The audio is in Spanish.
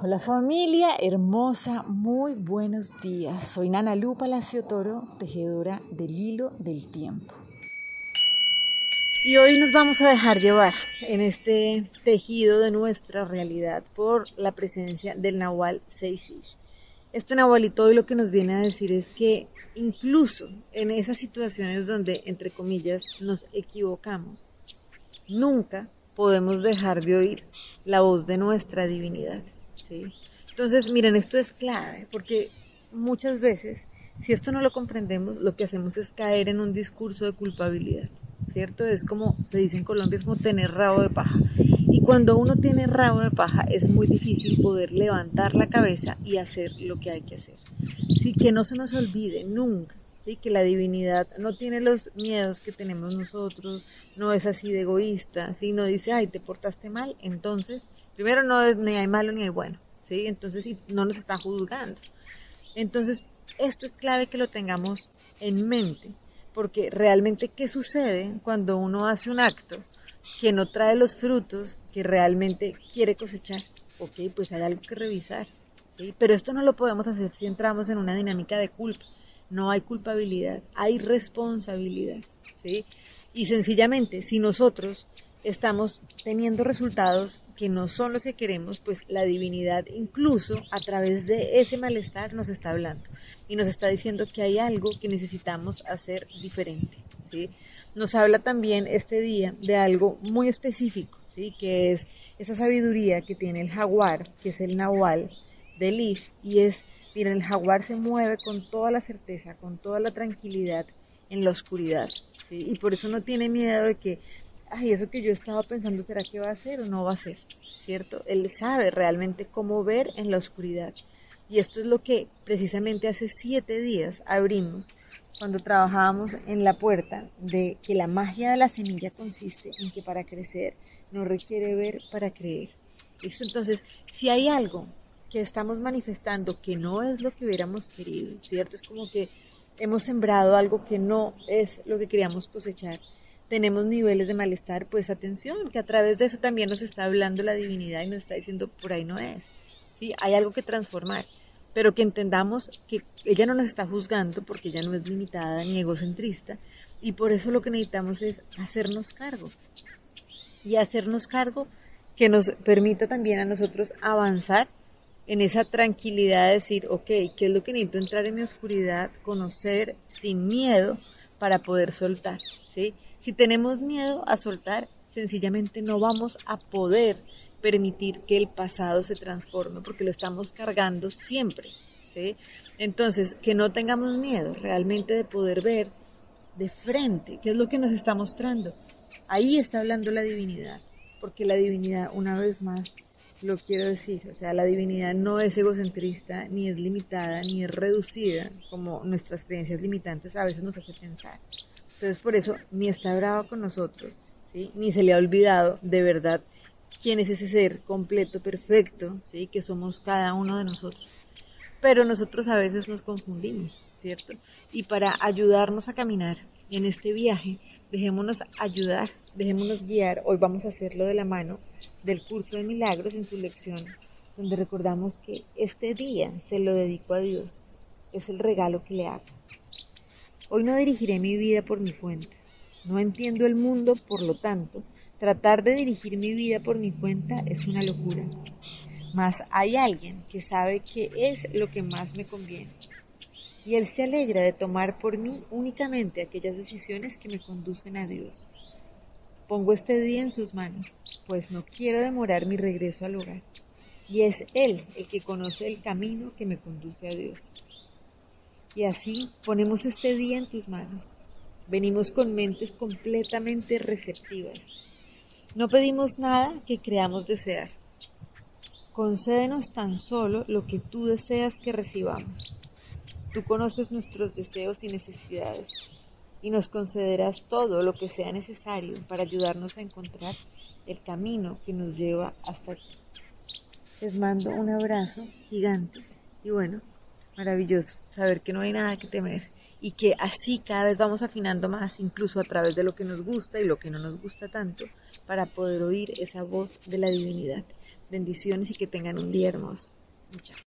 Hola familia hermosa, muy buenos días. Soy Nana Lu Palacio Toro, tejedora del hilo del tiempo. Y hoy nos vamos a dejar llevar en este tejido de nuestra realidad por la presencia del Nahual Seish. Este Nahualito hoy lo que nos viene a decir es que incluso en esas situaciones donde, entre comillas, nos equivocamos, nunca podemos dejar de oír la voz de nuestra divinidad. Entonces, miren, esto es clave porque muchas veces, si esto no lo comprendemos, lo que hacemos es caer en un discurso de culpabilidad, ¿cierto? Es como se dice en Colombia, es como tener rabo de paja. Y cuando uno tiene rabo de paja es muy difícil poder levantar la cabeza y hacer lo que hay que hacer. Sí, que no se nos olvide nunca que la divinidad no tiene los miedos que tenemos nosotros, no es así de egoísta, ¿sí? no dice, ay, te portaste mal, entonces Primero, no ni hay malo ni hay bueno, ¿sí? Entonces, no nos está juzgando. Entonces, esto es clave que lo tengamos en mente, porque realmente, ¿qué sucede cuando uno hace un acto que no trae los frutos que realmente quiere cosechar? Ok, pues hay algo que revisar, ¿sí? Pero esto no lo podemos hacer si entramos en una dinámica de culpa. No hay culpabilidad, hay responsabilidad, ¿sí? Y sencillamente, si nosotros estamos teniendo resultados que no son los que queremos, pues la divinidad incluso a través de ese malestar nos está hablando y nos está diciendo que hay algo que necesitamos hacer diferente, ¿sí? Nos habla también este día de algo muy específico, ¿sí? Que es esa sabiduría que tiene el jaguar, que es el nahual de Lish, y es, miren, el jaguar se mueve con toda la certeza, con toda la tranquilidad en la oscuridad, ¿sí? Y por eso no tiene miedo de que ay, eso que yo estaba pensando, ¿será que va a ser o no va a ser? ¿Cierto? Él sabe realmente cómo ver en la oscuridad. Y esto es lo que precisamente hace siete días abrimos cuando trabajábamos en la puerta de que la magia de la semilla consiste en que para crecer no requiere ver para creer. Entonces, si hay algo que estamos manifestando que no es lo que hubiéramos querido, ¿cierto? Es como que hemos sembrado algo que no es lo que queríamos cosechar tenemos niveles de malestar, pues atención, que a través de eso también nos está hablando la divinidad y nos está diciendo por ahí no es. ¿sí? Hay algo que transformar, pero que entendamos que ella no nos está juzgando porque ella no es limitada ni egocentrista y por eso lo que necesitamos es hacernos cargo y hacernos cargo que nos permita también a nosotros avanzar en esa tranquilidad de decir, ok, ¿qué es lo que necesito entrar en mi oscuridad? Conocer sin miedo para poder soltar, ¿sí? Si tenemos miedo a soltar, sencillamente no vamos a poder permitir que el pasado se transforme porque lo estamos cargando siempre. ¿sí? Entonces, que no tengamos miedo realmente de poder ver de frente qué es lo que nos está mostrando. Ahí está hablando la divinidad, porque la divinidad, una vez más, lo quiero decir, o sea, la divinidad no es egocentrista, ni es limitada, ni es reducida, como nuestras creencias limitantes a veces nos hacen pensar. Entonces por eso ni está bravo con nosotros, ¿sí? ni se le ha olvidado de verdad quién es ese ser completo, perfecto, ¿sí? que somos cada uno de nosotros. Pero nosotros a veces nos confundimos, ¿cierto? Y para ayudarnos a caminar en este viaje, dejémonos ayudar, dejémonos guiar. Hoy vamos a hacerlo de la mano del curso de milagros en su lección, donde recordamos que este día se lo dedico a Dios. Es el regalo que le hago. Hoy no dirigiré mi vida por mi cuenta. No entiendo el mundo, por lo tanto, tratar de dirigir mi vida por mi cuenta es una locura. Mas hay alguien que sabe qué es lo que más me conviene. Y él se alegra de tomar por mí únicamente aquellas decisiones que me conducen a Dios. Pongo este día en sus manos, pues no quiero demorar mi regreso al hogar. Y es Él el que conoce el camino que me conduce a Dios. Y así ponemos este día en tus manos. Venimos con mentes completamente receptivas. No pedimos nada que creamos desear. Concédenos tan solo lo que tú deseas que recibamos. Tú conoces nuestros deseos y necesidades y nos concederás todo lo que sea necesario para ayudarnos a encontrar el camino que nos lleva hasta aquí. Les mando un abrazo gigante y bueno, maravilloso saber que no hay nada que temer y que así cada vez vamos afinando más, incluso a través de lo que nos gusta y lo que no nos gusta tanto, para poder oír esa voz de la divinidad. Bendiciones y que tengan un día hermoso. Chao.